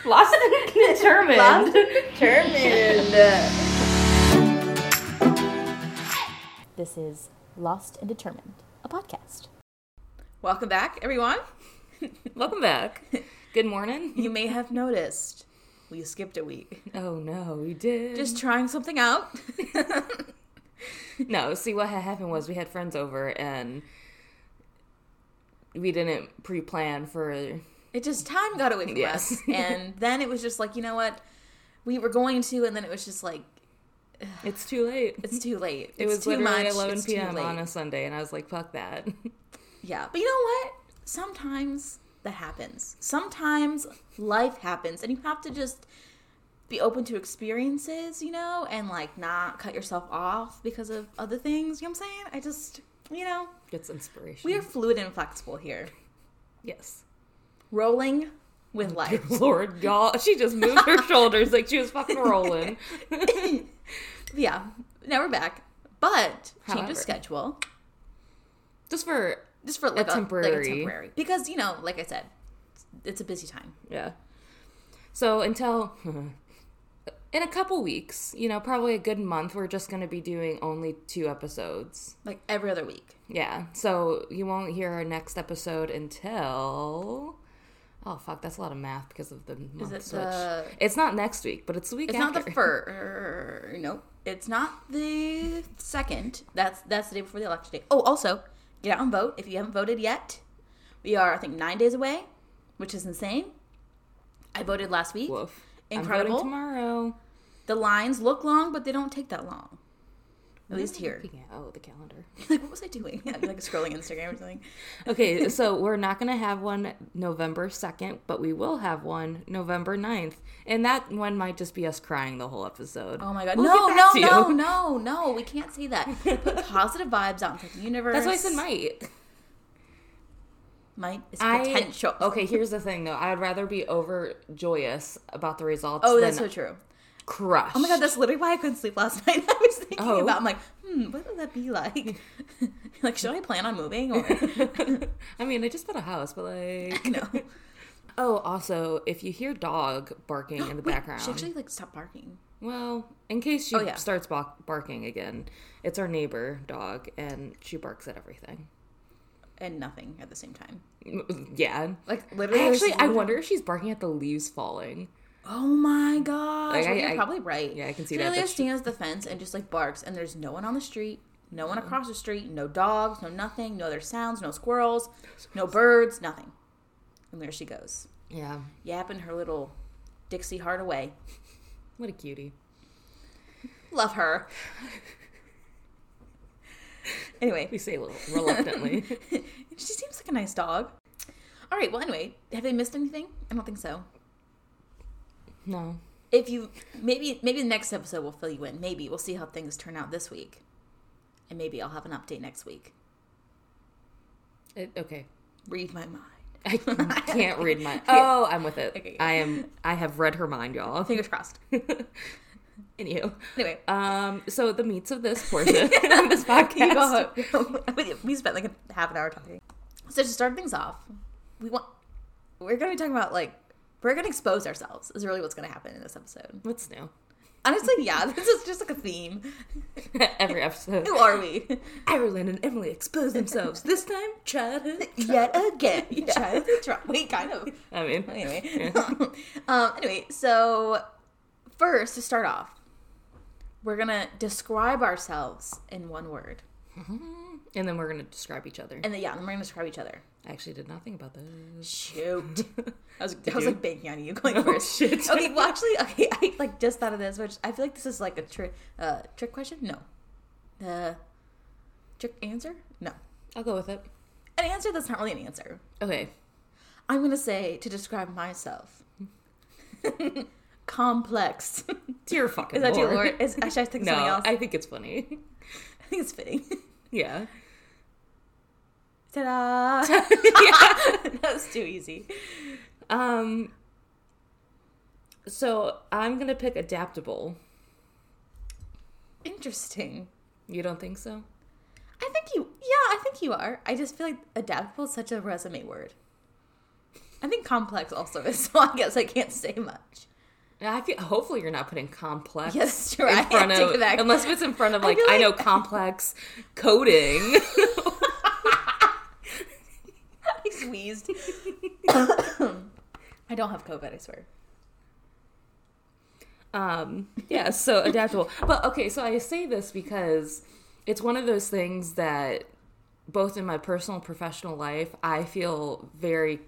Lost and determined. Lost and determined. This is Lost and Determined, a podcast. Welcome back, everyone. Welcome back. Good morning. You may have noticed we skipped a week. Oh no, we did. Just trying something out. no. See, what had happened was we had friends over and we didn't pre-plan for. It just time got away from Yes. us, and then it was just like you know what, we were going to, and then it was just like It's too late. it's too late. it It's was too literally much. 11 It's p.m. on a Sunday, and I was like, "Fuck that." Yeah, but you know what? Sometimes that happens. Sometimes life happens, and you have to just be open to experiences, you know, and like not cut yourself off because of other things. You know what I'm saying? I just, you know, Gets inspiration. we are fluid and flexible here, yes. Rolling with oh, life. Lord, y'all, she just moved her shoulders like she was fucking rolling. yeah, now we're back, but change However. of schedule Just for just for like a, temporary. like a temporary because you know, like I said, it's a busy time. Yeah. So until in a couple weeks, you know, probably a good month, we're just going to be doing only two episodes. Like every other week. Yeah. So you won't hear our next episode until. Oh fuck, that's a lot of math because of the month it switch. the- It's not next week, but it's the week It's after. not the fir. Nope. It's not the second. That's that's the day before the election day. Oh, also, get out and vote if you haven't voted yet. We are, I think, nine days away, which is insane. I voted last week. Woof. Incredible. I'm voting tomorrow. The lines look long, but they don't take that long. At least here. Oh, the calendar. like, what was I doing? Yeah, like scrolling Instagram or something. Okay, so we're not going to have one November 2nd, but we will have one November 9th. And that one might just be us crying the whole episode. Oh my god! We'll no, no, no, no, no! We can't say that. Put positive vibes out into the universe. That's why I said might. might is I, potential. okay, here's the thing though. I'd rather be over joyous about the results Oh, that's so true. Crushed. Oh my god, that's literally why I couldn't sleep last night. I was thinking Oh. about. I'm like, hmm, what would that be like? like, should I plan on moving or I mean, I just bought a house, but like. no? Oh, also, if you hear dog barking in the Wait, background, She actually like stopped barking. well, in case she Oh, yeah. starts bark- barking again, it's our neighbor dog, and she barks at everything. And nothing at the same time. Yeah. Like literally. I actually, I wonder if she's barking at the leaves falling. Oh my mm. gosh! Like, I- you're I- probably right. yeah, I can see she that, literally but just she- stands the fence and just like barks, and there's no one on the street, no one across the street, no dogs, no nothing, no other sounds, no squirrels, no birds, nothing. And there she goes, Yeah. yapping her little Dixie heart away. What a cutie. Love her. anyway, We say a little reluctantly. she seems like a nice dog. All right. Well, anyway, have they missed anything? I don't think so. No. If you maybe maybe the next episode will fill you in. Maybe we'll see how things turn out this week, and maybe I'll have an update next week. It, okay. Read my mind. I can't read my. Oh, I'm with it. Okay. I am. I have read her mind, y'all. Fingers crossed. Anywho, Anyway, um, so the meats of this portion of this podcast. you go. we spent like a half an hour talking. So to start things off, we want we're going to be talking about like we're going to expose ourselves. Is really what's going to happen in this episode. What's new? Honestly, yeah, this is just like a theme. Every episode. Who are we? Ireland and Emily expose themselves. This time, childhood. Yet again, childhood trauma. Wait, kind of. I mean, Anyway, um, anyway, so first to start off, we're gonna describe ourselves in one word, and then we're gonna describe each other. and then yeah, then we're gonna describe each other. I actually did not think about this. Shoot, I was I was like banking on you going Oh, first. shit. Okay, well actually, okay, I like just thought of this, which I feel like this is like a trick uh, trick question. No, uh, trick answer. No, I'll go with it. an answer that's not really an answer. Okay. I'm gonna say to describe myself. Complex. Dear fucking Is that too. Lord? Is actually I think No, something else. I think it's funny. I think it's fitting. Yeah. Ta-da! that was too easy. Um. So I'm gonna pick adaptable. Interesting. You don't think so? I think you. Yeah, I think you are. I just feel like adaptable is such a resume word. I think complex also is, so I guess I can't say much. I feel, hopefully you're not putting complex Yes, sure. in I front of unless it's in front of like feel I, know complex coding. Squeezed. I don't have COVID, I swear. um yeah, so adaptable. But okay, so I say this because it's one of those things that both in my personal and professional life I feel very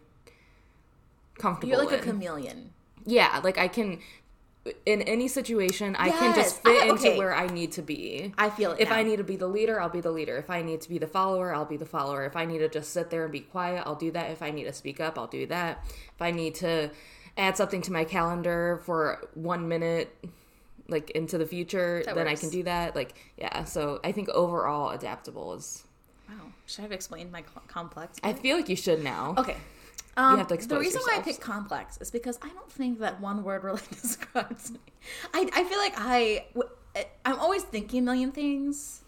comfortable You're like a chameleon. yeah, like I can in any situation I can just fit I- into where I need to be. I feel it. If now. I need to be the leader, I'll be the leader. If I need to be the follower, I'll be the follower. If I need to just sit there and be quiet, I'll do that. If I need to speak up, I'll do that. If I need to add something to my calendar for one minute, like into the future, That then I can do that. Like, yeah. So I think overall, adaptable is. Wow. Should I have explained my co- complex? I feel like you should now. Okay. Um, have to the reason why I yourself. picked complex is because I don't think that one word really describes me. I, I feel like I I'm always thinking a million things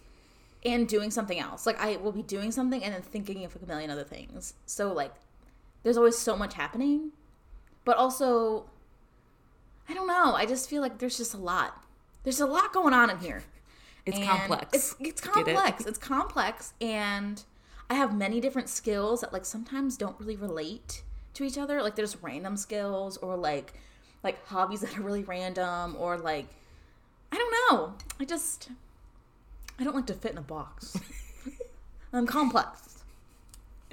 and doing something else. Like I will be doing something and then thinking of a million other things. So like there's always so much happening, but also I don't know. I just feel like there's just a lot. There's a lot going on in here. It's And complex. It's it's Get it? complex. It's complex, and I have many different skills that like sometimes don't really relate to each other. Like there's random skills or like like hobbies that are really random or like I don't know. I just I don't like to fit in a box. I'm complex.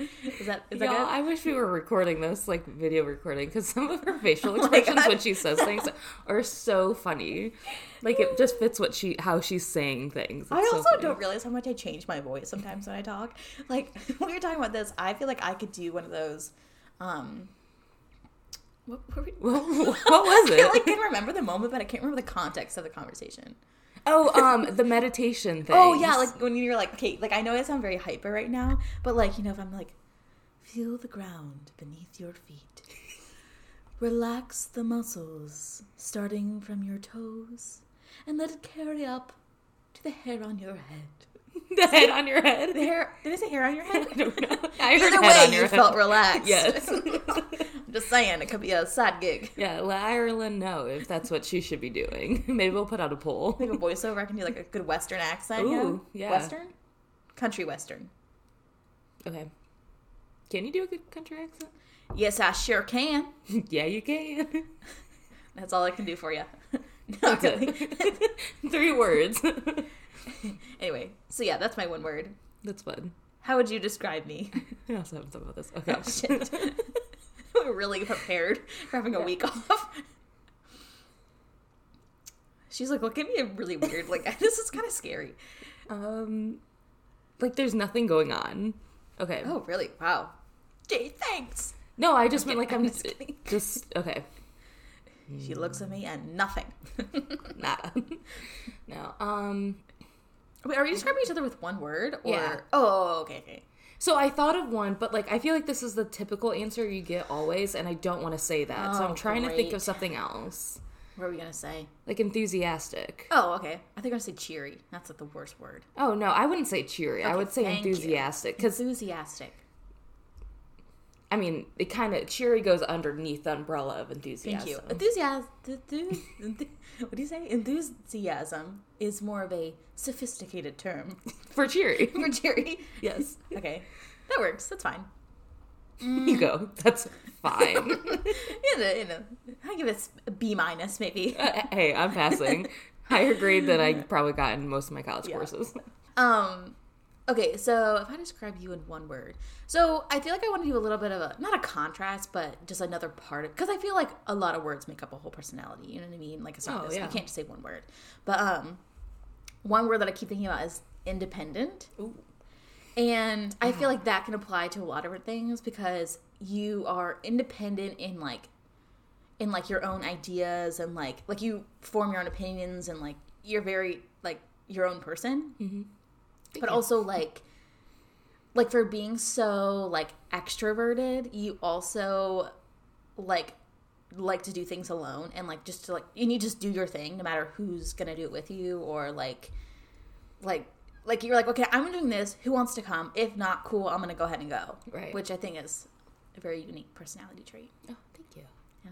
Is that is that Y'all, good? I wish we were recording this like video recording because some of her facial Oh expressions God. when she says things are so funny. Like it just fits what she how she's saying things. It's I also funny. don't realize how much I change my voice sometimes when I talk. Like when we were talking about this, I feel like I could do one of those. Um, what, what, were we- What, what was it? I like can remember the moment, but I can't remember the context of the conversation. Oh, um, the meditation thing. Oh yeah, like when you're like, okay, like I know I sound very hyper right now, but like you know, if I'm like, feel the ground beneath your feet, relax the muscles starting from your toes, and let it carry up to the hair on your head. the head on your head. The hair? Did I say hair on your head? I don't know. I heard Either way, you head. felt relaxed. Yes. Just saying, it could be a side gig. Yeah, let Ireland know if that's what she should be doing. Maybe we'll put out a poll. Like a voiceover, I can do like a good Western accent. Ooh, yeah. Western? Country Western. Okay. Can you do a good country accent? Yes, I sure can. yeah, you can. That's all I can do for you. no. Three words. anyway, so yeah, that's my one word. That's fun. How would you describe me? I also haven't thought about this. Okay. Oh, shit. Really prepared for having a Yeah. week off. She's like, look at me a really weird. Like, this is kind of scary. Um, like there's nothing going on. Okay. Oh, really? Wow. Gee, thanks. No, I just meant like I'm I'm just kidding. just okay. She looks at me and nothing. Nada. no. Um. Wait, are we describing each other with one word? Or Yeah. oh, okay, okay. So I thought of one, but like I feel like this is the typical answer you get always, and I don't want to say that. so Oh, I'm trying to think of something else, What are we gonna say? like enthusiastic. Oh, okay. I think I'm gonna say cheery. That's like the worst word. Oh no, I wouldn't say cheery. I would say enthusiastic because Enthusiastic. I mean it kind of cheery goes underneath the umbrella of enthusiasm. Thank you. Enthusiasm. What do you say? Enthusiasm is more of a sophisticated term For cheery, for cheery. yes. Okay, that works. That's fine. You go. That's fine. You know, you know, I give it a B minus maybe. Uh, hey, I'm passing. Higher grade than I probably got in most of my college Yeah. courses. Um, okay, so if I describe you in one word, so I feel like I want to do a little bit of a not a contrast, but just another part of because I feel like a lot of words make up a whole personality. You know what I mean? Like it's not Oh, yeah. you can't just say one word, but um, one word that I keep thinking about is independent. Ooh. And I feel like that can apply to a lot of things because you are independent in like in like your own ideas and like like you form your own opinions and like you're very like your own person. But you. also like like for being so like extroverted, you also like like to do things alone and like just to like you just do your thing no matter who's gonna do it with you or like like like you're like okay i'm doing this who wants to come if not cool i'm gonna go ahead and go Right. which i think is a very unique personality trait. Oh, thank you. Yeah.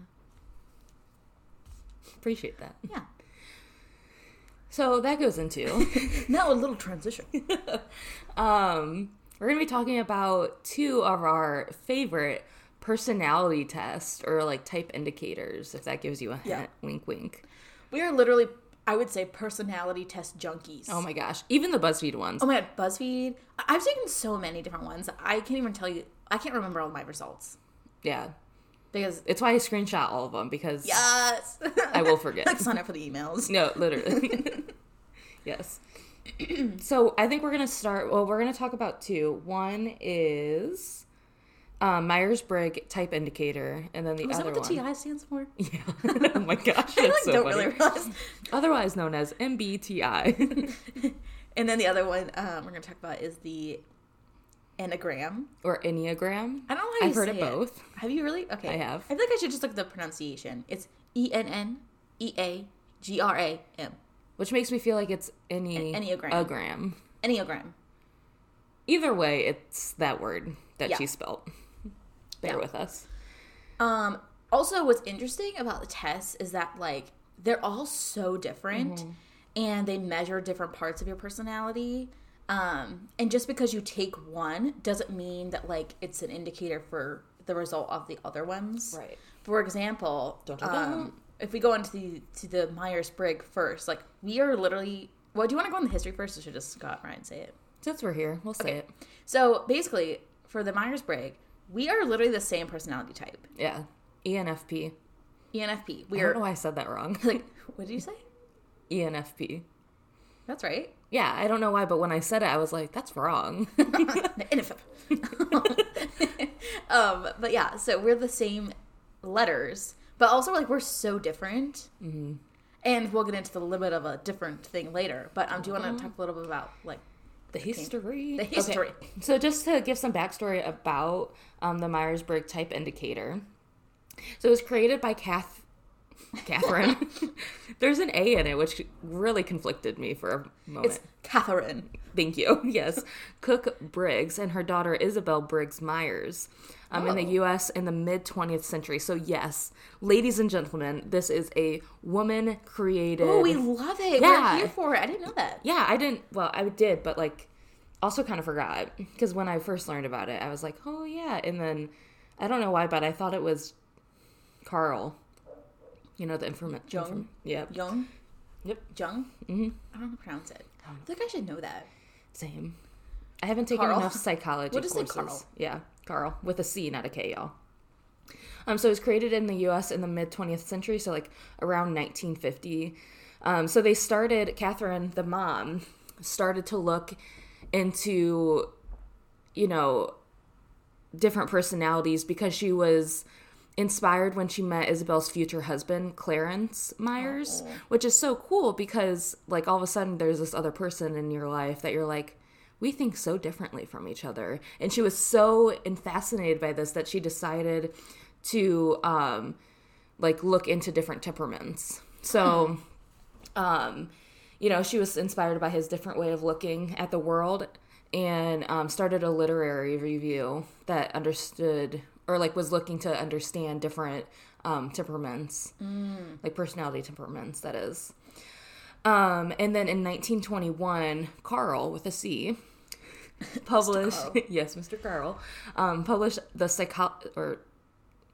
Appreciate that. Yeah. So that goes into now a little transition. um we're going to be talking about two of our favorite personality tests or like type indicators if that gives you a hint. Yeah. Wink wink. we are literally, I would say, personality test junkies. Oh my gosh. Even the BuzzFeed ones. Oh my god, BuzzFeed. I've taken so many different ones. I can't even tell you. I can't remember all my results Yeah. Because It's why I screenshot all of them because yes, I will forget. like sign up for the emails. No, literally. yes. so I think we're gonna start. Well, we're gonna talk about two. One is um, Myers Briggs type indicator, and then the Was that other what the one. TI stands for? Yeah. oh my gosh, that's I like so don't funny. really realize. Otherwise known as MBTI And then the other one um, we're gonna talk about is the enneagram. or Enneagram. I don't know how you I've heard of it. both. Have you really? Okay, I have. I feel like I should just look at the pronunciation. It's E N N E A G R A M. Which makes me feel like it's any Enneagram. Agram. Enneagram. Either way, it's that word that Yeah. she spelled. Bear Yeah. with us. Um, also, what's interesting about the tests is that like they're all so different, Mm-hmm. and they measure different parts of your personality. Um, and just because you take one doesn't mean that like it's an indicator for the result of the other ones. Right. For example, Dun, dun, dun. um, if we go into the to the Myers Briggs first, like we are literally. Well, do you want to go in the history first, or should just Scott Ryan say it? Since we're here, we'll say Okay. it. So basically, for the Myers Briggs, we are literally the same personality type. Yeah. ENFP. ENFP. We I don't are know why I said that wrong. like what did you say? ENFP. That's right. Yeah, I don't know why, but when I said it, I was like, that's wrong. Um, but yeah, so we're the same letters, but also like we're so different. Mm-hmm. And we'll get into the little bit of a different thing later. But um, do you want to talk a little bit about like the history. The history. Okay. So, just to give some backstory about um, the Myers Briggs type indicator. So, it was created by Kath. Katharine. There's an A in it, which really conflicted me for a moment. it's Katharine? Thank you. Yes. Cook Briggs and her daughter Isabel Briggs Myers um, in the Oh. U.S. in the mid 20th century. So, yes, ladies and gentlemen, this is a woman created. Oh, we love it. Yeah. We're here for it. I didn't know that. yeah, I didn't. Well, I did, but like also kind of forgot because when I first learned about it, I was like, oh, yeah. And then I don't know why, but I thought it was Carl. You know, the informant. Jung? Yep. Jung? Yep. Jung? Mm-hmm. I don't know how to pronounce it. I think I should know that. Same. I haven't taken Carl. enough psychology say courses. Carl. Yeah, Carl with a C, not a K, y'all. Um, so it was created in the U.S. in the mid 20th century, so like around 1950. Um, so they started. Katharine, the mom, started to look into, you know, different personalities because she was inspired when she met Isabel's future husband, Clarence Myers, which is so cool because, like, all of a sudden there's this other person in your life that you're like, we think so differently from each other. And she was so in- fascinated by this that she decided to, um, like, look into different temperaments. So, um, you know, she was inspired by his different way of looking at the world and um, started a literary review that understood or like was looking to understand different um, temperaments, like personality temperaments, that is. Um, and then in 1921, Carl with a C published, Carl. yes, Mr. Carl, um, published the psycho or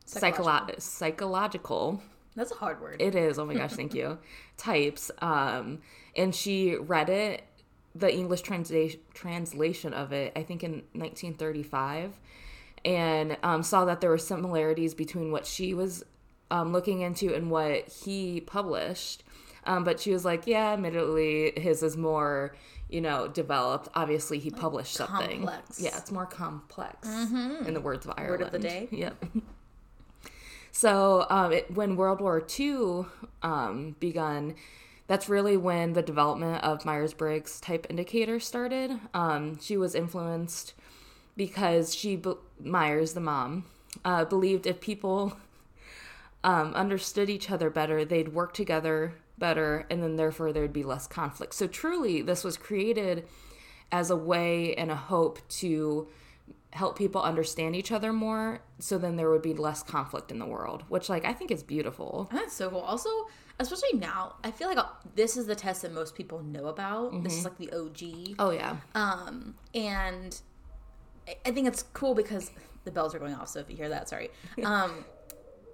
psycholo- psychological That's a hard word. it is. Oh my gosh, thank you. Types. Um, and she read it, the English translation translation of it, I think in 1935, and um, saw that there were similarities between what she was um, looking into and what he published. Um, but she was like, yeah, admittedly, his is more, you know, developed. Obviously, he published something. complex. Yeah, it's more complex. In the words of Ireland. Word of the day. Yep. So um, it, when World War II um, begun, that's really when the development of Myers Briggs type indicator started. Um, she was influenced because she be- Myers, the mom, uh, believed if people um, understood each other better, they'd work together better, and then therefore there'd be less conflict. So truly, this was created as a way and a hope to help people understand each other more so then there would be less conflict in the world which like i think is beautiful And that's so cool. Also, especially now, I feel like uh, this is the test that most people know about. This is like the OG. oh yeah Um, and I- think it's cool because the bells are going off. So if you hear that, sorry. Um,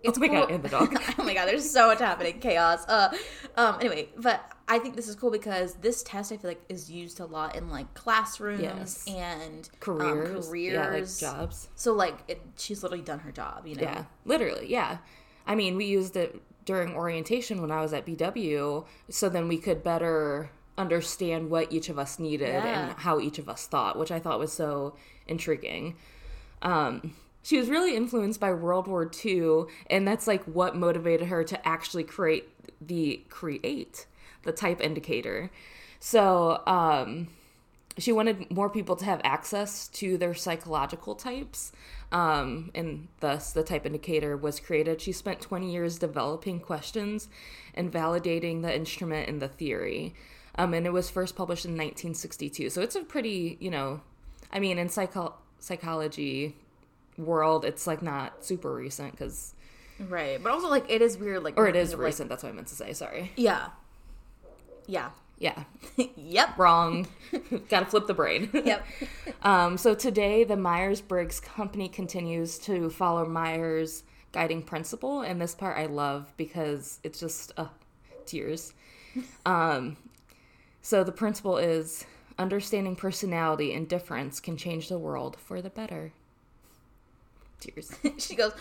it's oh my god and the dog oh my god, there's so much happening, chaos. Uh, um, anyway, but I think this is cool because this test I feel like is used a lot in like classrooms Yes. and careers um, careers, yeah like jobs So like, it, she's literally done her job, you know. Yeah, literally, yeah. I mean, we used it during orientation when I was at BW, so then we could better understand what each of us needed Yeah. and how each of us thought, which I thought was so intriguing. Um, she was really influenced by World War II, and that's like what motivated her to actually create the create the type indicator. So, um, she wanted more people to have access to their psychological types um, and thus the type indicator was created she spent 20 years developing questions and validating the instrument and the theory um, and it was first published in 1962 so it's a pretty you know i mean in psycho- psychology world it's like not super recent because Right, but also like it is weird, like or it is when you is think of, like- recent that's what i meant to say sorry. Yeah, yeah, yeah. Yep, wrong. Gotta flip the brain. Yep. Um, so today, the Myers Briggs company continues to follow Myers' guiding principle, and this part I love because it's just uh, tears. Um, so the principle is understanding personality and difference can change the world for the better. Tears. she goes,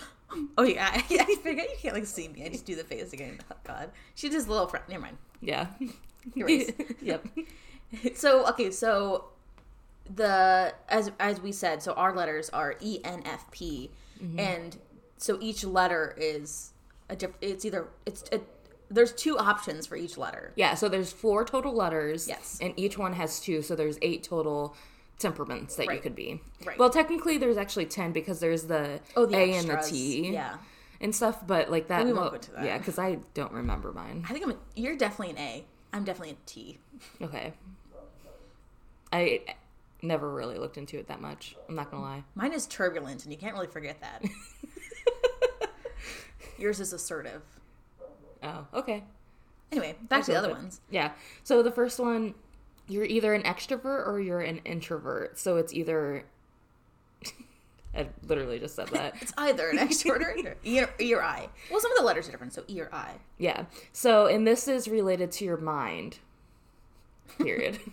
"Oh yeah, I, I forget you can't like see me. I just do the face again. Oh, God, she just a little friend. Never mind. Yeah. Yep. so okay, so the as as we said, so our letters are E N F P, mm-hmm. and so each letter is a diff- It's either it's it, there's two options for each letter. Yeah. So there's four total letters. Yes. And each one has two, so there's eight total temperaments that you could be. Right. Well, technically, there's actually ten because there's the, Oh, the A extras. and the T. Yeah, and stuff, but like that. We won't well, go to that. Yeah, because I don't remember mine. I think I'm. A, you're definitely an A. I'm definitely a T. Okay. I never really looked into it that much. I'm not gonna lie. Mine is turbulent, and you can't really forget that. Yours is assertive. Oh, okay. Anyway, back to the other ones. Yeah. So the first one, you're either an extrovert or you're an introvert. So it's either. I literally just said that. It's either an extrovert or introvert. E or, e or I. Well, some of the letters are different, so E or I. Yeah. So, and this is related to your mind. Period.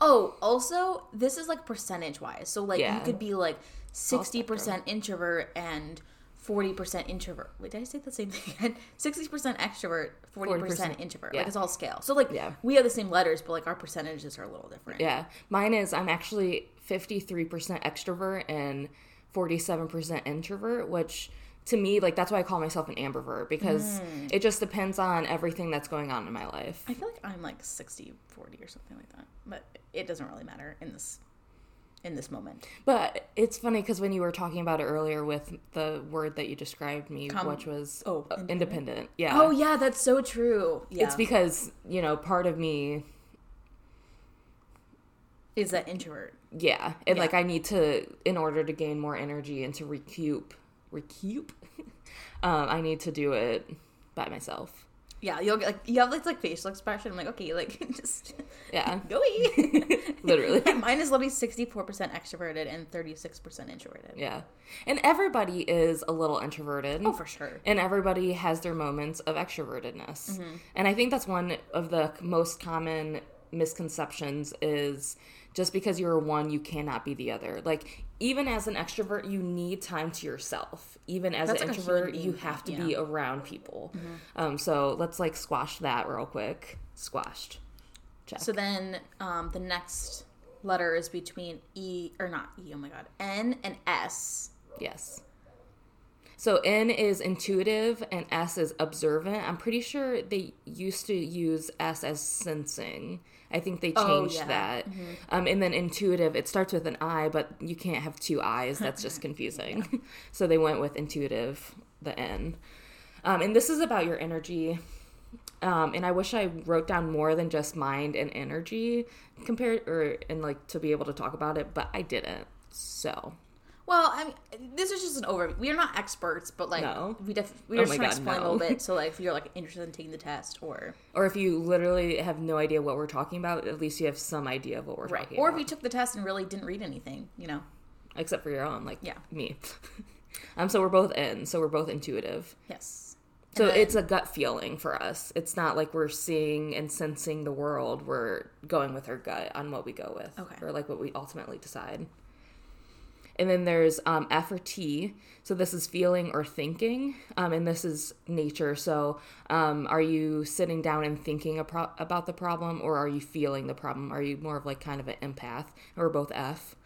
Oh, also, this is like percentage wise. So, like, you could be like 60% introvert and 40% introvert. Wait, did I say the same thing again? 60% extrovert, 40%, 40%, introvert. yeah. Like, it's all scale. So, like, Yeah. we have the same letters, but like, our percentages are a little different. yeah. Mine is I'm actually 53% extrovert and 47% introvert, which to me, like, that's why I call myself an ambivert because hmm. it just depends on everything that's going on in my life. I feel like I'm like 60 40 or something like that. But it doesn't really matter in this in this moment. But it's funny because when you were talking about it earlier with the word that you described me, Com- which was oh, uh, independent? independent. Yeah. Oh, yeah, that's so true. Yeah. It's because, you know, part of me, is that introvert. yeah. And Yeah. like I need to, in order to gain more energy and to recoup, recoup, um, I need to do it by myself. Yeah, you'll get like you have this like facial expression. I'm like, okay, like just Yeah. go Literally. Mine is literally 64% extroverted and 36% introverted. Yeah. And everybody is a little introverted. Oh, for sure. and everybody has their moments of extrovertedness mm-hmm. and i think that's one of the most common misconceptions is just because you're one you cannot be the other like even as an extrovert you need time to yourself even as That's an like introvert you have to yeah. be around people um, so let's like squash that real quick squashed check So then um, the next letter is between E, or not E, oh my god, N and S. Yes. So N is intuitive and S is observant. I'm pretty sure they used to use S as sensing. I think they Oh, changed yeah. that. Um, and then intuitive, it starts with an I, but you can't have two I's. That's just confusing. so they went with intuitive, the N. Um, and this is about your energy. Um, and I wish I wrote down more than just mind and energy compared or and like to be able to talk about it, but I didn't. So Well, I mean, this is just an overview. We are not experts, but like No. we def- we Oh just trying to God, explain a little bit. So like if you're like interested in taking the test or Or if you literally have no idea what we're talking about, at least you have some idea of what we're right, talking or about. if you took the test and really didn't read anything, you know. except for your own, like Yeah. me. um, so we're both in, so we're both intuitive. Yes. So then- it's a gut feeling for us. It's not like we're seeing and sensing the world. We're going with our gut on what we go with, Okay. or like what we ultimately decide. And then there's um, F or T. So this is feeling or thinking, um, and this is nature. So um, are you sitting down and thinking a pro- about the problem, or are you feeling the problem? Are you more of like kind of an empath, or both F?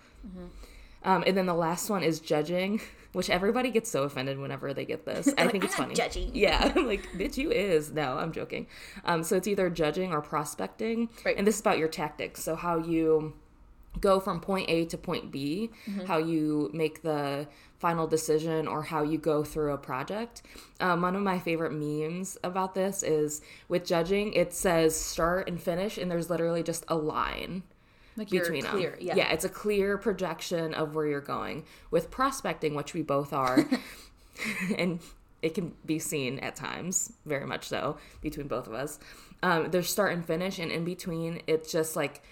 Um, and then the last one is judging, which everybody gets so offended whenever they get this. I think it's "I'm funny. judging." Yeah, like bitch, you is. No, I'm joking. Um, so it's either judging or prospecting, Right. and this is about your tactics. So how you go from point A to point B, Mm-hmm. how you make the final decision, or how you go through a project. Um, one of my favorite memes about this is with judging. It says start and finish, and there's literally just a line Like between clear. them. Yeah. yeah, it's a clear projection of where you're going. With prospecting, which we both are, and it can be seen at times, very much so, between both of us. Um, there's start and finish, and in between, it's just like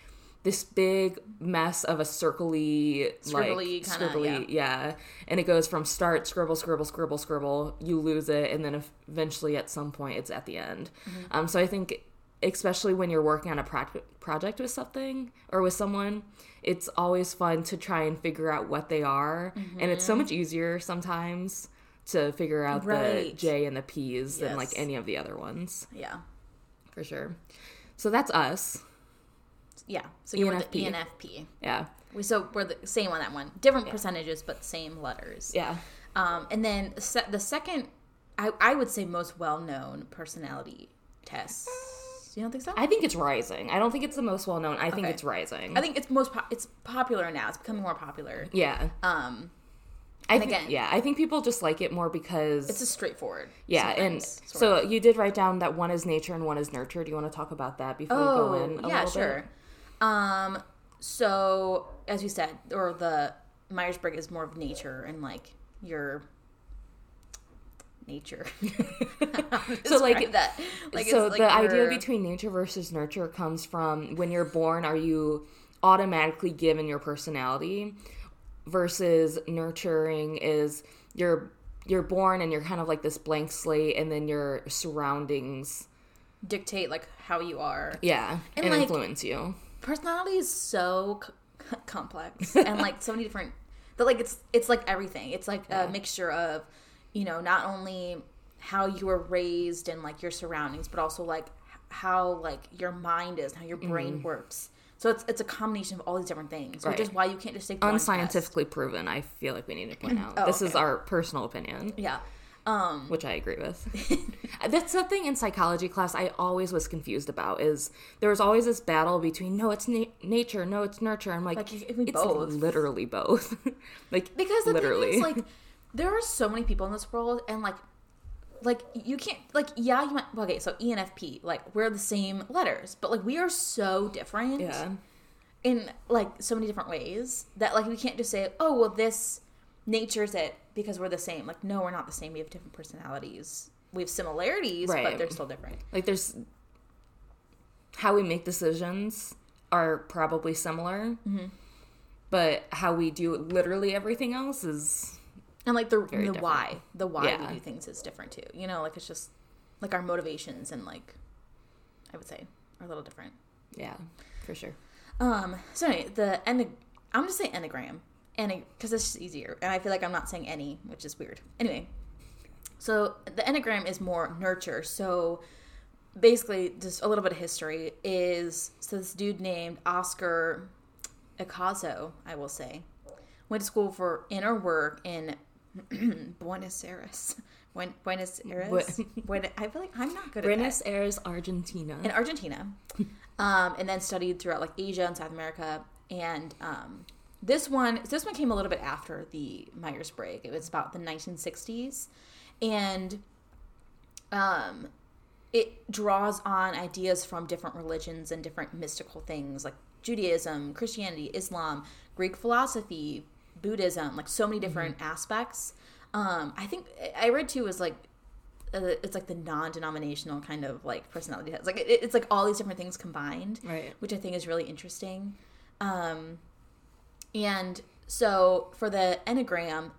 this big mess of a circly, like Scribbly kinda, scribbly, yeah. And it goes from start, scribble, scribble, scribble, scribble. You lose it, and then eventually, at some point, it's at the end. Mm-hmm. Um, so I think especially when you're working on a pro- project with something or with someone, it's always fun to try and figure out what they are. And it's so much easier sometimes to figure out the J and the P's than like any of the other ones, Yeah. for sure. So that's us. Yeah. So you're with the ENFP. ENFP. Yeah. We so we're the same on that one. Different percentages, but same letters. Yeah. Um, and then se- the second, I, I would say most well known personality test. You don't think so? I think it's rising. I don't think it's the most well known. I think it's rising. I think it's most po- it's popular now. It's becoming more popular. yeah. Um, I and think, again- yeah, I think people just like it more because it's just straightforward. Yeah, and so of. you did write down that one is nature and one is nurture. Do you want to talk about that before we go in? A Oh, yeah, little sure. Um, so as you said, or the Myers Briggs is more of nature and like your nature. So, like- that. Like so it's like the idea between nature versus nurture comes from when you're born. Are you automatically given your personality? Versus nurturing is you're you're born and you're kind of like this blank slate, and then your surroundings, dictate like how you are. yeah, And, and, like, influence you. Personality is so c- complex and like so many different that like it's it's like everything it's like a mixture of you know not only how you were raised and like your surroundings but also like how like your mind is how your mm-hmm. brain works so it's it's a combination of all these different things which is why you can't just take. Unscientifically proven. I feel like we need to point out. Oh, this is our personal opinion. yeah um which I agree with. That's something in psychology class I always was confused about. Is there was always this battle between no, it's na- nature, no, it's nurture. I'm like, Like, it can be it's both. literally both. like because the literally, thing is like there are so many people in this world and like like you can't like yeah you might okay so enfp like we're the same letters but like we are so different yeah, in like so many different ways that like we can't just say oh well this nature's it because we're the same like no we're not the same we have different personalities we have similarities but they're still different like there's how we make decisions are probably similar, Mm-hmm. but how we do literally everything else is and like the the different. why the why Yeah. we do things is different too you know like it's just like our motivations and like i would say are a little different yeah, for sure. Um. So anyway, the en- I'm just say enneagram, and because it's just easier, and I feel like I'm not saying any, which is weird. Anyway, so the enneagram is more nurture. So basically, just a little bit of history is so this dude named Oscar Ichazo, I will say, went to school for inner work in Buenos Aires. Buen- Buenos Aires. Buen- I feel like I'm not good at Buenos Aires, Argentina. in Argentina, um, and then studied throughout like Asia and South America. And um, this one, this one came a little bit after the Myers Briggs. It was about the 1960s, and um, it draws on ideas from different religions and different mystical things like Judaism, Christianity, Islam, Greek philosophy, Buddhism, like so many different aspects. Um, I think I read too was like uh, it's like the non-denominational kind of like personality test. Like it, it's like all these different things combined, Right. which I think is really interesting. Um, and so for the enneagram,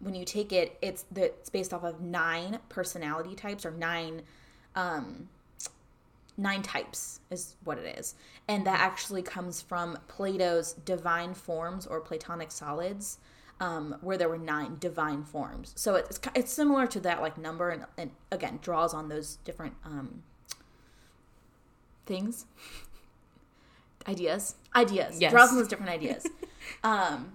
when you take it, it's the, it's based off of nine personality types or nine um, nine types is what it is, and that actually comes from Plato's divine forms or Platonic solids. Um, where there were nine divine forms, so it's it's similar to that like number, and, and again draws on those different um, things, ideas, ideas, Yes. draws on those different ideas. um,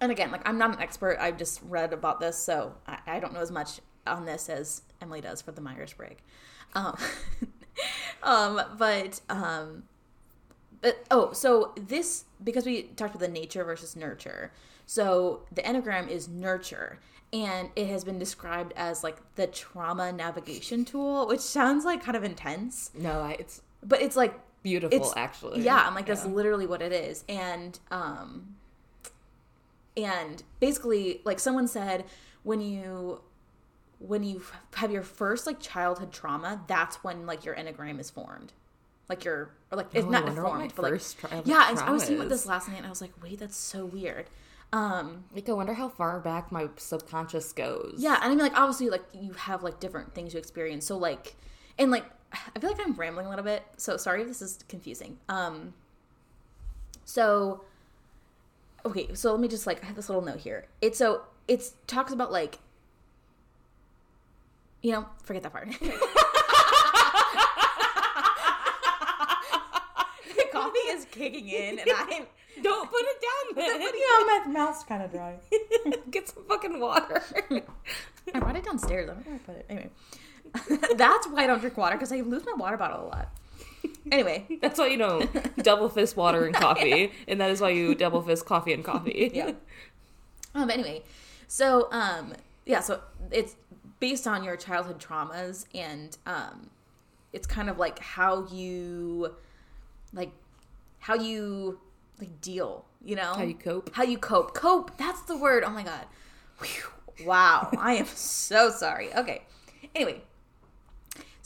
and again, like I'm not an expert. I've just read about this, so I, I don't know as much on this as Emily does for the Myers Briggs. Um, um, but um, but oh, so this because we talked about the nature versus nurture. So the enneagram is nurture, and it has been described as like the trauma navigation tool, which sounds like kind of intense, No, I, it's but it's like beautiful It's- actually. yeah, I'm like that's literally what it is. And um and basically like someone said when you when you have your first like childhood trauma, that's when like your enneagram is formed. Like your or like it's Oh, not wonder what my formed, but like yeah. And I was thinking about this last night, and I was like, wait, that's so weird. Um, Like I wonder how far back my subconscious goes. yeah, and I mean, like, obviously, like, you have, like, different things you experience. So, like, and, like, I feel like I'm rambling a little bit. So, sorry if this is confusing. Um, so, okay, so let me just, like, I have this little note here. It's so, it's talks about, like, you know, forget that part. the coffee is kicking in, and I'm, Don't put it down then. yeah, my mouth's kind of dry. Get some fucking water. I brought it downstairs. I don't know where I put it. Anyway, that's why I don't drink water because I lose my water bottle a lot. Anyway, That's why you don't double fist water and coffee, and that is why you double fist coffee and coffee. yeah. Um. Anyway, so um. Yeah. So it's based on your childhood traumas, and um, it's kind of like how you, like, how you like deal. You know How you cope. How you cope. Cope. That's the word. Oh my god. Whew. Wow. I am so sorry. Okay. Anyway,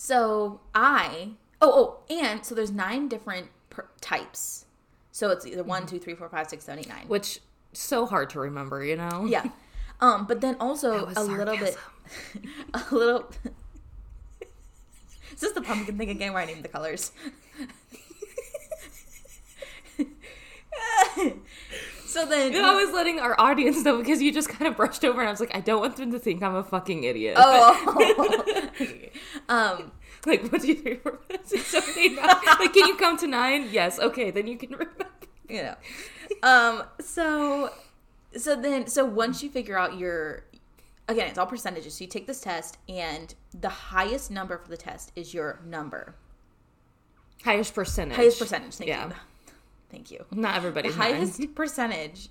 so I oh oh and so there's nine different per- types. So it's either one, two, three, four, five, six, seven, eight, nine. Which so hard to remember, you know? Yeah. Um, but then also a little bit, a little. Is this the pumpkin thing again where I name the colors? so then, I was letting our audience know because you just kind of brushed over and I was like, I don't want them to think I'm a fucking idiot. oh, um, Like, what do you three, four, five, six, seven, eight, nine? Like, can you come to nine? Yes. Okay, then you can remember. you know, um, so, so then, so once you figure out your, again, it's all percentages. So you take this test, and the highest number for the test is your number, Highest percentage. highest percentage. Thank Yeah. you, thank you. Not everybody. the highest percentage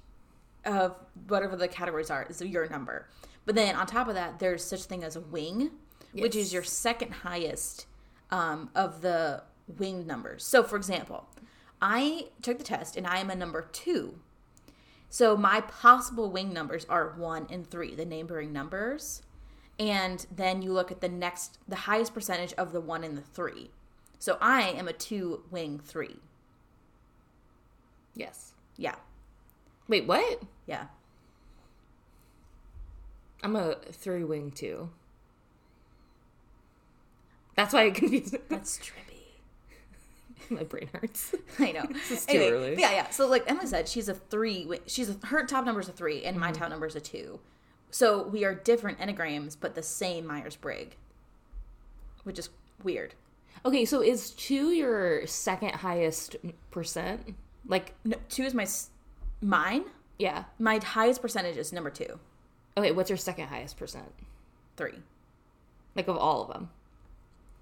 of whatever the categories are is your number. But then on top of that, there's such thing as a wing, which is your second highest um, of the winged numbers. So, for example, I took the test and I am a number two. So my possible wing numbers are one and three, the neighboring numbers. And then you look at the next, the highest percentage of the one and the three. So I am a two wing three. Yes. Yeah. Wait, what? Yeah. I'm a three wing two. That's why I confused it. That's trippy. My brain hurts. I know. is too early. Yeah, yeah. So like Emma said, she's a three. She's a, her top number is a three, and my mm-hmm. top number is a two. So we are different enneagrams, but the same Myers Briggs, which is weird. Okay, so is two your second highest percent? Like, No, two is my s- mine. yeah. My highest percentage is number two, Okay, what's your second highest percent? three. Like of all of them?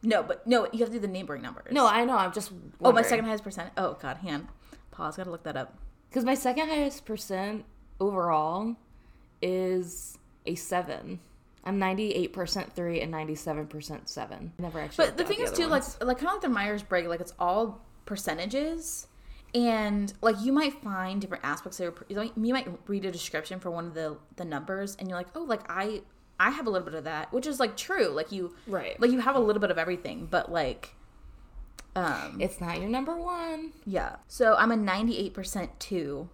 No, but no, you have to do the neighboring numbers. No, I know. I'm just. Oh, my second highest percent. Oh God, hand. Pause. Gotta look that up. Because my second highest percent overall is a seven. I'm 98% three and 97% seven. Never actually. But the looked thing at is too, other like like kind of like the Myers Briggs, like it's all percentages, and like you might find different aspects of your you, might read a description for one of the the numbers and you're like oh like i i have a little bit of that which is like true like you Right. like you have a little bit of everything but like um It's not your number one. yeah so i'm a 98% 2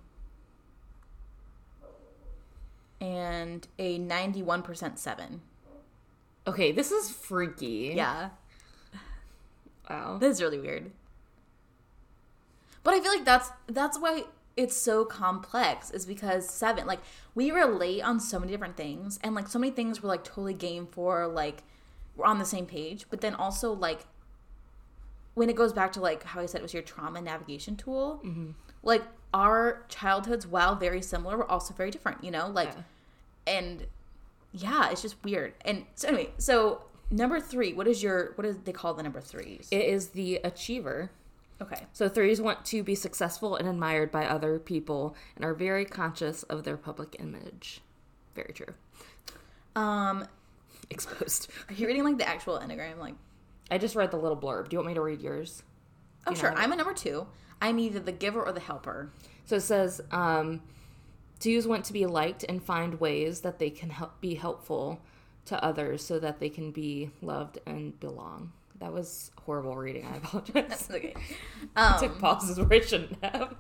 and a 91% 7 Okay, this is freaky. yeah Wow. this is really weird. But I feel like that's that's why it's so complex is because seven like we relate on so many different things and like so many things we're like totally game for like we're on the same page. But then also like when it goes back to like how I said it was your trauma navigation tool mm-hmm. like our childhoods while very similar were also very different you know? Like Yeah. and yeah it's just weird. And so anyway so number three what is your what do they call the number threes? It is the achiever. Okay So threes want to be successful and admired by other people and are very conscious of their public image. Very true. um Exposed. Are you reading like the actual enneagram? Like, I just read the little blurb. Do you want me to read yours? oh You sure. I'm a number two. I'm either the giver or the helper. So it says, um, Twos want to be liked and find ways that they can help be helpful to others so that they can be loved and belong. That was horrible reading. I apologize. Okay. I took Um, pauses where I shouldn't have.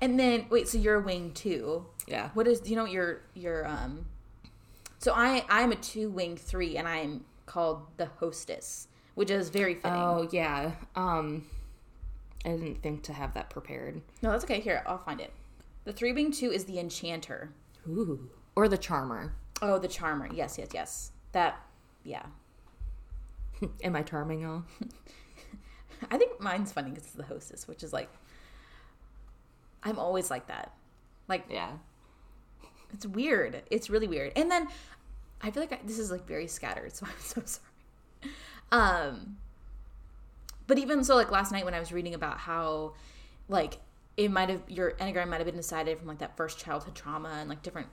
and then wait, so you're a wing two. Yeah. What is? You know your your um? So I I'm a two wing three, and I'm called the hostess, which is very fitting. Oh yeah. Um, I didn't think to have that prepared. No, that's okay. Here, I'll find it. The three wing two is the enchanter. Ooh. Or the charmer. Oh, the charmer. Yes, yes, yes. That. Yeah. Am I charming, y'all? I think mine's funny because it's the hostess, which is like. I'm always like that. Like Yeah. It's weird. It's really weird. And then I feel like I, this is like very scattered, so I'm so sorry. Um but even so like last night when I was reading about how like it might have your enneagram might have been decided from like that first childhood trauma and like different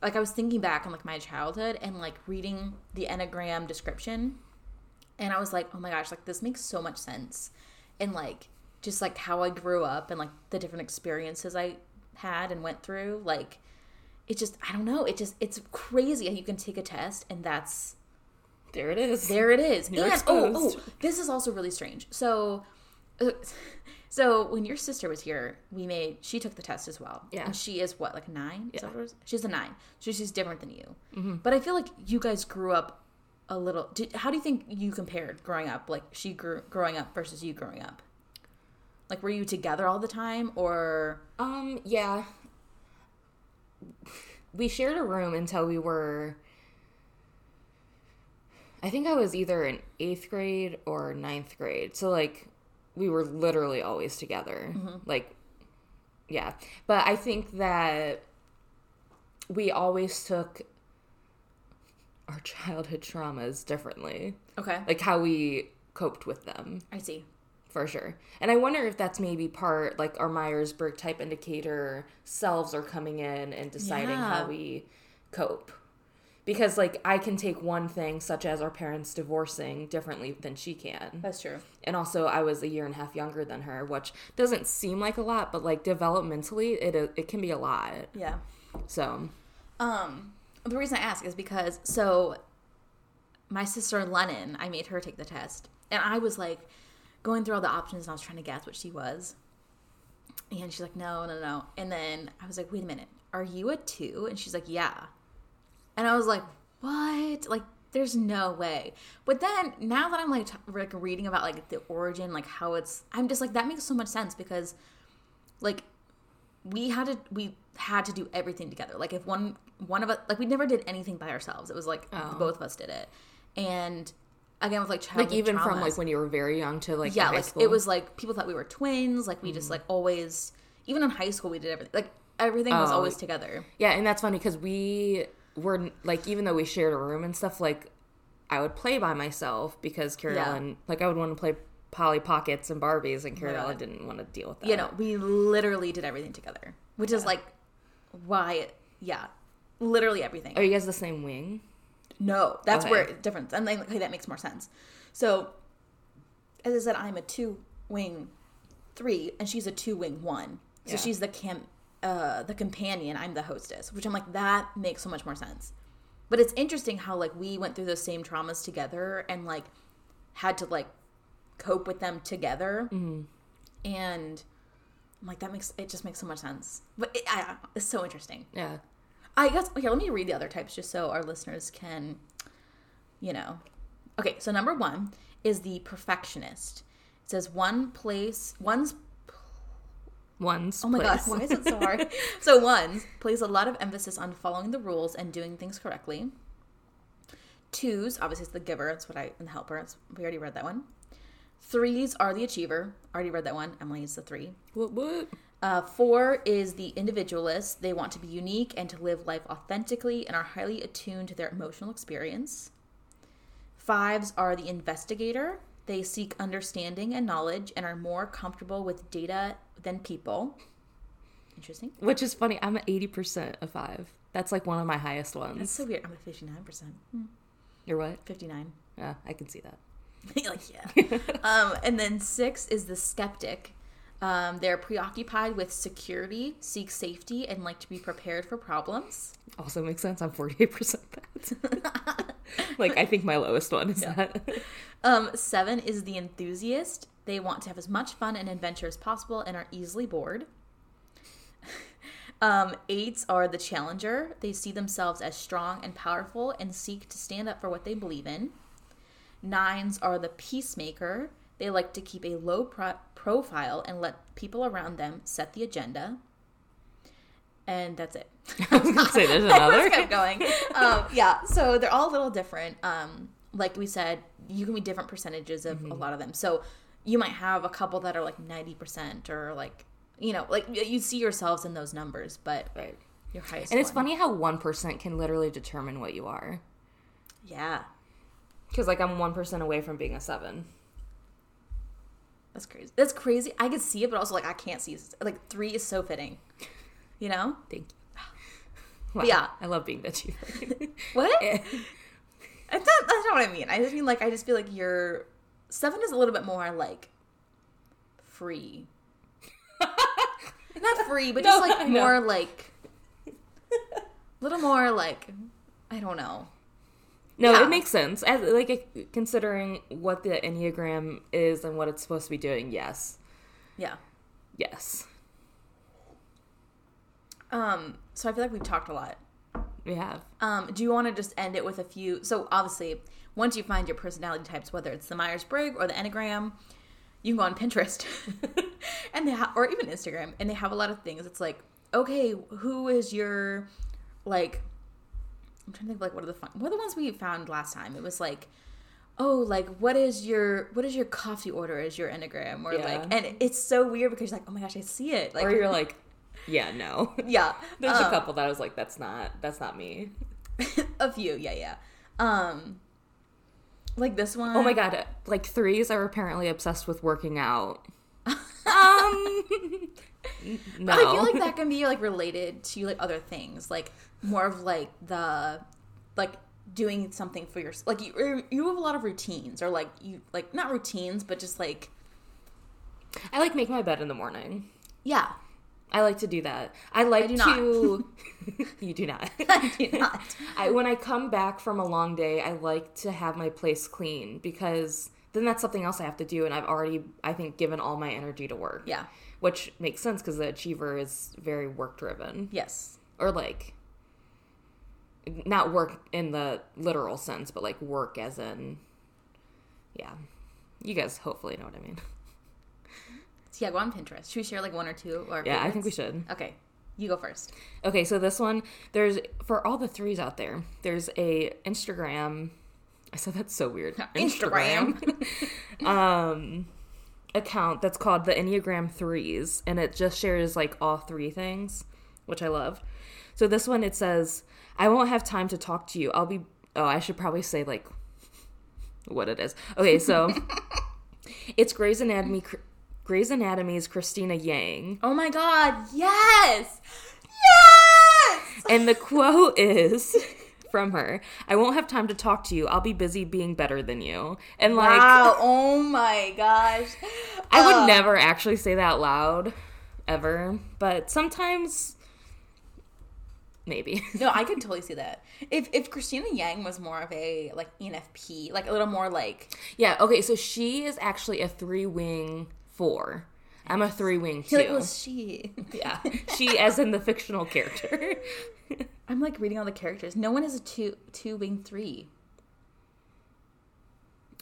like I was thinking back on like my childhood and like reading the enneagram description and I was like, "Oh my gosh, like this makes so much sense." And like just like how I grew up and like the different experiences I had and went through, like it just I don't know, it just it's crazy how you can take a test and that's There it is. there it is. You're and oh, oh, this is also really strange. So uh, so when your sister was here, we made she took the test as well. Yeah. And she is what, like a nine? Yeah. what it is? She's a nine. So she's different than you. Mm-hmm. But I feel like you guys grew up a little did, how do you think you compared growing up? Like she grew growing up versus you growing up? Like were you together all the time or Um, yeah. We shared a room until we were. I think I was either in eighth grade or ninth grade. So, like, we were literally always together. Like, yeah. But I think that we always took our childhood traumas differently. Okay. Like, how we coped with them I see. for sure. And I wonder if that's maybe part like our Myers Briggs type indicator selves are coming in and deciding Yeah. how we cope. Because like I can take one thing such as our parents divorcing differently than she can. That's true. And also I was a year and a half younger than her, which doesn't seem like a lot, but like developmentally it it can be a lot. Yeah. So, Um, the reason I ask is because so my sister Lennon, I made her take the test, and I was like going through all the options, and I was trying to guess what she was, and she's like, no, no, no, and then I was like, wait a minute, are you a two? And she's like, yeah, and I was like, what? Like, there's no way. But then now that I'm like, t- like reading about like the origin, like how it's, I'm just like that makes so much sense because, like, we had to we had to do everything together. Like if one one of us like we never did anything by ourselves. It was like Oh. both of us did it. And again with like childhood like even from like when you were very young to like yeah, like school. it was like people thought we were twins. Like we just mm-hmm. like always even in high school we did everything. Like everything was Oh. always together. Yeah, and that's funny because we were like, even though we shared a room and stuff, like I would play by myself because Carrie Yeah. Like I would want to play Polly Pockets and Barbies, and Carrie Yeah. Didn't want to deal with that. You know, we literally did everything together, which is like why yeah, literally everything. Are you guys the same wing? No, that's Okay. where it's different. And like, okay, that makes more sense. So, as I said, I'm a two wing three, and she's a two wing one. So Yeah. she's the cam, uh, the companion. I'm the hostess, which I'm like that makes so much more sense. But it's interesting how like we went through those same traumas together and like had to like cope with them together, Mm-hmm. and I'm like that makes it just makes so much sense. But it, I, it's so interesting. Yeah. I guess okay. Let me read the other types just so our listeners can, you know. Okay, so number one is the perfectionist. It says one place, one's. One's Oh my place. god, why is it so hard? so one's plays a lot of emphasis on following the rules and doing things correctly. Twos, obviously, it's the giver. That's what I and the helper. It's, we already read that one. Threes are the achiever. Already read that one. Emily is the three. What? What? Uh, four is the individualist. They want to be unique and to live life authentically and are highly attuned to their emotional experience. Fives are the investigator. They seek understanding and knowledge and are more comfortable with data than people. Interesting. Which is funny. I'm at eighty percent of five. That's like one of my highest ones. That's so weird. I'm at 59%. Hmm, You're what? 59. Yeah, I can see that. like, yeah. um, and then six is the skeptic. Um, they're preoccupied with security, seek safety, and like to be prepared for problems. Also makes sense. I'm forty eight percent that. like I think my lowest one is that. Um, seven is the enthusiast. They want to have as much fun and adventure as possible and are easily bored. um, eights are the challenger. They see themselves as strong and powerful and seek to stand up for what they believe in. Nines are the peacemaker. They like to keep a low pro- profile and let people around them set the agenda. And that's it. I was gonna say there's another. kept going. Um, yeah, so they're all a little different. Um, like we said, you can be different percentages of Mm-hmm. a lot of them. So you might have a couple that are like ninety percent, or like you know, like you see yourselves in those numbers, but Right. your highest. And it's one. funny how one percent can literally determine what you are. Yeah, Because like I'm one percent away from being a seven. that's crazy. That's crazy. I could see it, but also like I can't see. it. Like three is so fitting. You know Thank you. Wow. Yeah. I love being the achiever. what? Eh. That's not, that's not what I mean. I just mean like I just feel like your seven is a little bit more like free. not free, but just No, I like more like a little more like I don't know. No, Yeah. it makes sense. As, like considering what the enneagram is and what it's supposed to be doing. Yes, Yeah. yes, Um. So I feel like we've talked a lot. we have. Um. Do you want to just end it with a few? So obviously, once you find your personality types, whether it's the Myers Briggs or the Enneagram, you can go on Pinterest, and they ha- or even Instagram, and they have a lot of things. It's like, okay, who is your like? I'm trying to think of like what are the fun? What are the ones we found last time? It was like. Oh, like what is your what is your coffee order as your enneagram or Yeah. like and it's so weird because you're like oh my gosh I see it like or you're like, yeah, no. yeah There's a um, couple that I was like, that's not that's not me. a few yeah yeah um like this one Oh my god, like threes are apparently obsessed with working out. um, no. I feel like that can be like related to like other things, like more of like the like doing something for your like you er, you have a lot of routines or like you like not routines but just like I like make my bed in the morning. yeah I like to do that. I like do not. to. you do not. I do not I when I come back from a long day, I like to have my place clean because then that's something else I have to do, and I've already, I think, given all my energy to work. yeah which makes sense because the achiever is very work driven, yes or like not work in the literal sense, but like work as in, yeah. You guys hopefully know what I mean. so yeah go on Pinterest should we share like one or two or Yeah, I think we should. okay you go first Okay, so this one, there's for all the threes out there, there's a Instagram. I said that's so weird. Instagram. um, account that's called the Enneagram Threes, and it just shares like all three things, which I love. So this one, it says, "I won't have time to talk to you. I'll be." Oh, I should probably say like what it is. Okay, so it's Grey's Anatomy. Grey's Anatomy's Cristina Yang. oh my god yes yes And the quote is from her. I won't have time to talk to you. I'll be busy being better than you. And like wow. Oh my gosh. I would Uh, never actually say that loud ever, but sometimes maybe. No, I can totally see that. If if Cristina Yang was more of a like ENFP, like a little more like yeah, okay, so she is actually a three wing four. I'm a three wing two. it was she. yeah. She as in the fictional character. I'm like reading all the characters. No one is a two two wing three.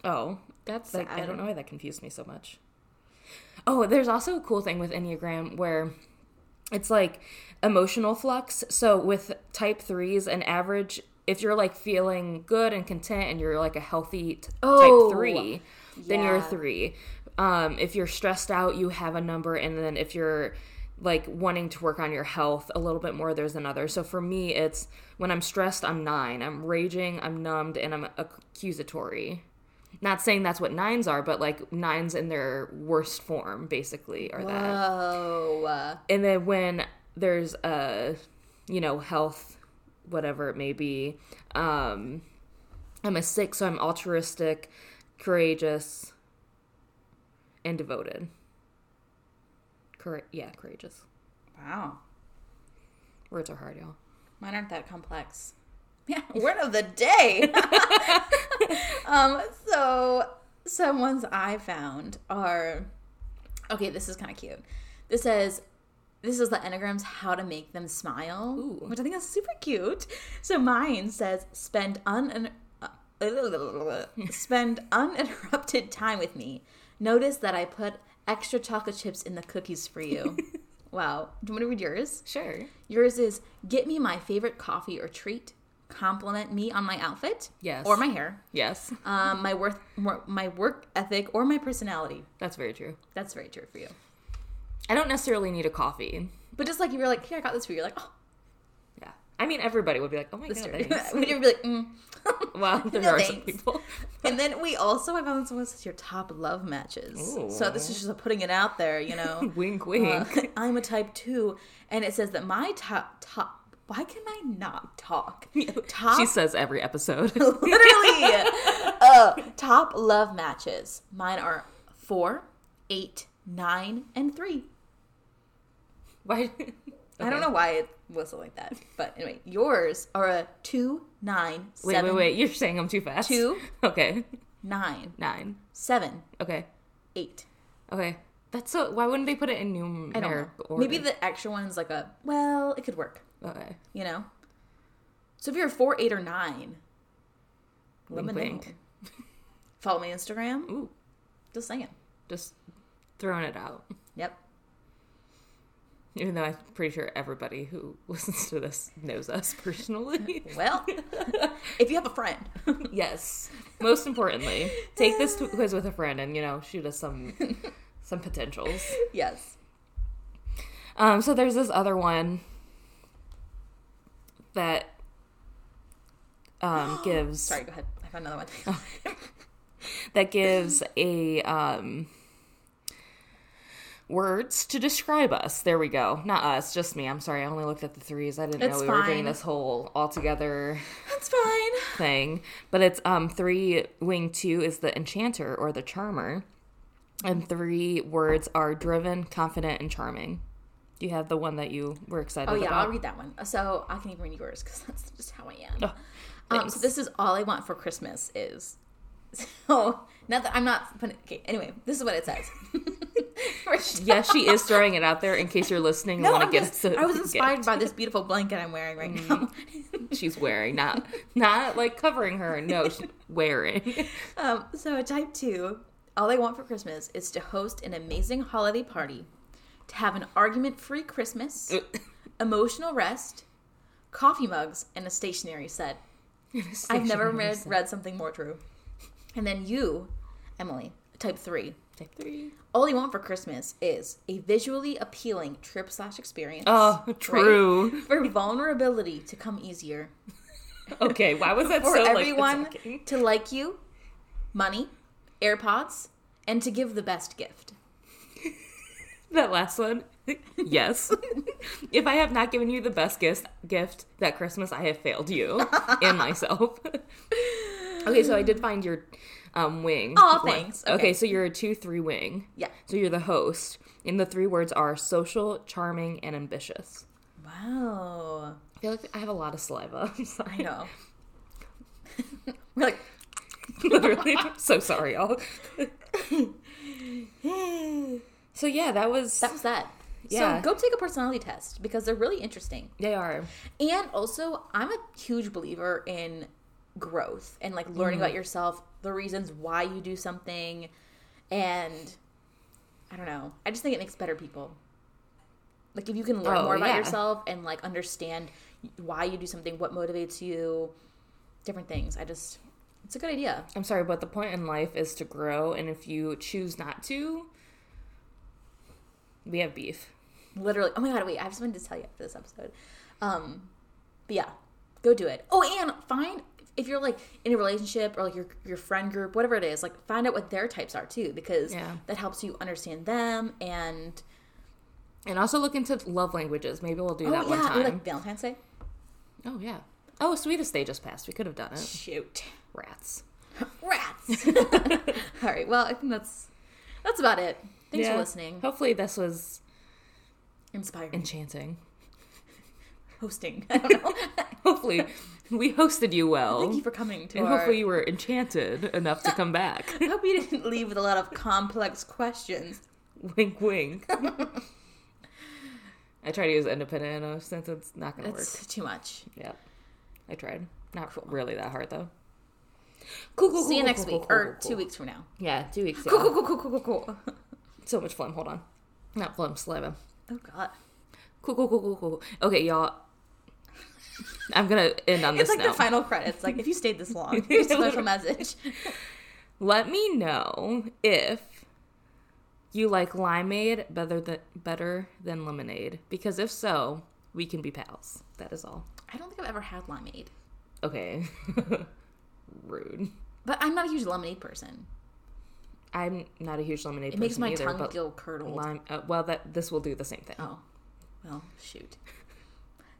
Oh, that's like, I don't know why that confused me so much. Oh, there's also a cool thing with Enneagram where it's like emotional flux. So with type threes, an average, if you're like feeling good and content and you're like a healthy t- Oh, type three, then you're a three. Um, if you're stressed out, you have a number, and then if you're like wanting to work on your health a little bit more, there's another. So for me, it's when I'm stressed, I'm nine. I'm raging, I'm numbed, and I'm accusatory. Not saying that's what nines are, but like nines in their worst form, basically, are that. Whoa. And then when there's a, you know, health, whatever it may be, um, I'm a six, so I'm altruistic, courageous, and devoted. Correct. Yeah, courageous. Wow. Words are hard, y'all. Mine aren't that complex. Yeah, word of the day. um, so some ones I found are okay. This is kind of cute. This says this is the enneagrams how to make them smile, Ooh. which I think is super cute. So mine says spend un uh, spend uninterrupted time with me. Notice that I put extra chocolate chips in the cookies for you. wow. Do you want to read yours? Sure. Yours is get me my favorite coffee or treat, compliment me on my outfit, Yes. or my hair, Yes, um, my worth, my work ethic, or my personality. that's very true. That's very true for you. I don't necessarily need a coffee. But just like you were like, here, I got this for you. You're like, oh, Yeah. I mean, everybody would be like, oh my god, thanks. Would you be like, mm. Well, there No are some people. And then we also have on this one that says your top love matches. So this is just putting it out there, you know. wink, wink. Uh, I'm a type two, and it says that my top top. Why can I not talk? Top she says every episode. literally uh, top love matches mine are four eight nine and three Why? i don't know why it was like that but anyway yours are a two nine Wait, seven, wait, wait. You're saying I'm too fast. Two. Okay. nine Nine. seven Okay. eight Okay. That's so. Why wouldn't they put it in numeric i don't know order? maybe the extra one's like a well it could work Okay. you know so if you're a four eight or nine let Wink, me follow my instagram Ooh, just saying just throwing it out. Even though I'm pretty sure everybody who listens to this knows us personally. well if you have a friend yes. Most importantly, take this quiz with a friend and you know shoot us some some potentials. yes Um, so there's this other one that um, gives sorry go ahead i found another one that gives a um, words to describe us. There we go. Not us, just me. I'm sorry. I only looked at the threes. I didn't It's know we were doing fine. this whole all together That's fine. thing. But it's um three wing two is the enchanter or the charmer, and three words are driven, confident, and charming. Do you have the one that you were excited about. Oh yeah, about? I'll read that one. So I can even read yours because that's just how I am. Oh, um, so this is all I want for Christmas is. So not that I'm not. Putting, okay. Anyway, this is what it says. Yeah, she is throwing it out there in case you're listening. No, want I'm to get just, I was inspired by this beautiful blanket I'm wearing right Mm. now. she's wearing, not not like covering her. No, she's wearing. Um, so type two, all they want for Christmas is to host an amazing holiday party, to have an argument-free Christmas, emotional rest, coffee mugs, and a stationery set. I've never read, read something more true. And then you, Emily, type three. Three. All you want for Christmas is a visually appealing trip slash experience. Oh, true. For vulnerability to come easier. Okay, why was that For so everyone like to like you, money, AirPods, and to give the best gift. that last one. yes. if I have not given you the best gift gift that Christmas, I have failed you and myself. okay, so I did find your um, wing. Oh, thanks. Okay. Okay. so you're a two three wing. Yeah. So you're the host, and the three words are social, charming, and ambitious. Wow. I feel like I have a lot of saliva. I know. We're like, Literally, so sorry, y'all. so yeah, that was that was that. Yeah. So go take a personality test because they're really interesting. they are. And also, I'm a huge believer in growth and like learning Mm. about yourself, the reasons why you do something, and I don't know. I just think it makes better people. Like if you can learn Oh, more about yeah. yourself and like understand why you do something, what motivates you, different things. I just it's a good idea. I'm sorry, but the point in life is to grow, and if you choose not to, we have beef. Literally. Oh my god, wait, I just wanted to tell you after this episode. Um but yeah, go do it. Oh, and find if you're like in a relationship or like your your friend group, whatever it is, like find out what their types are too, because Yeah. that helps you understand them and And also look into love languages. Maybe we'll do oh that yeah, one or, time. like Valentine's Day. oh yeah. Oh, sweetest day just passed. We could have done it. Shoot. Rats. Rats. All right. Well, I think that's that's about it. Thanks Yeah. for listening. Hopefully, this was Inspiring. enchanting. Hosting. I don't know. Hopefully, we hosted you well. Thank you for coming to and our. hopefully, you were enchanted enough to come back. I hope you didn't leave with a lot of complex questions. wink, wink. I try to use independent enough since it's not going to work. It's too much. Yeah, I tried. Not really that hard though. Cool, cool, See you cool, next cool, week cool, or cool, two weeks from now. Yeah, two weeks. Cool, cool, cool, cool, cool, cool, cool. So much phlegm. Hold on. Not phlegm, saliva. Oh God. Cool, cool, cool, cool, cool. Okay, y'all. I'm gonna end on It's this It's like note. the final credits. Like if you stayed this long, here's a special message. Let me know if you like limeade better than better than lemonade. Because if so, we can be pals. That is all. I don't think I've ever had limeade, Okay. Rude. but I'm not a huge lemonade person. I'm not a huge lemonade It person makes my either, tongue feel curdled. lime. Uh, well, that this will do the same thing. Oh, well, shoot.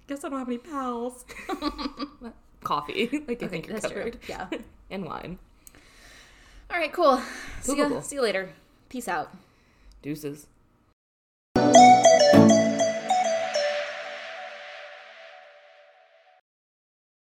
Guess I don't have any pals. Coffee, like I Okay, think you're that's true. covered, Yeah. and wine. All right, cool. See Cool, ya. cool, cool. See you later. Peace out. Deuces.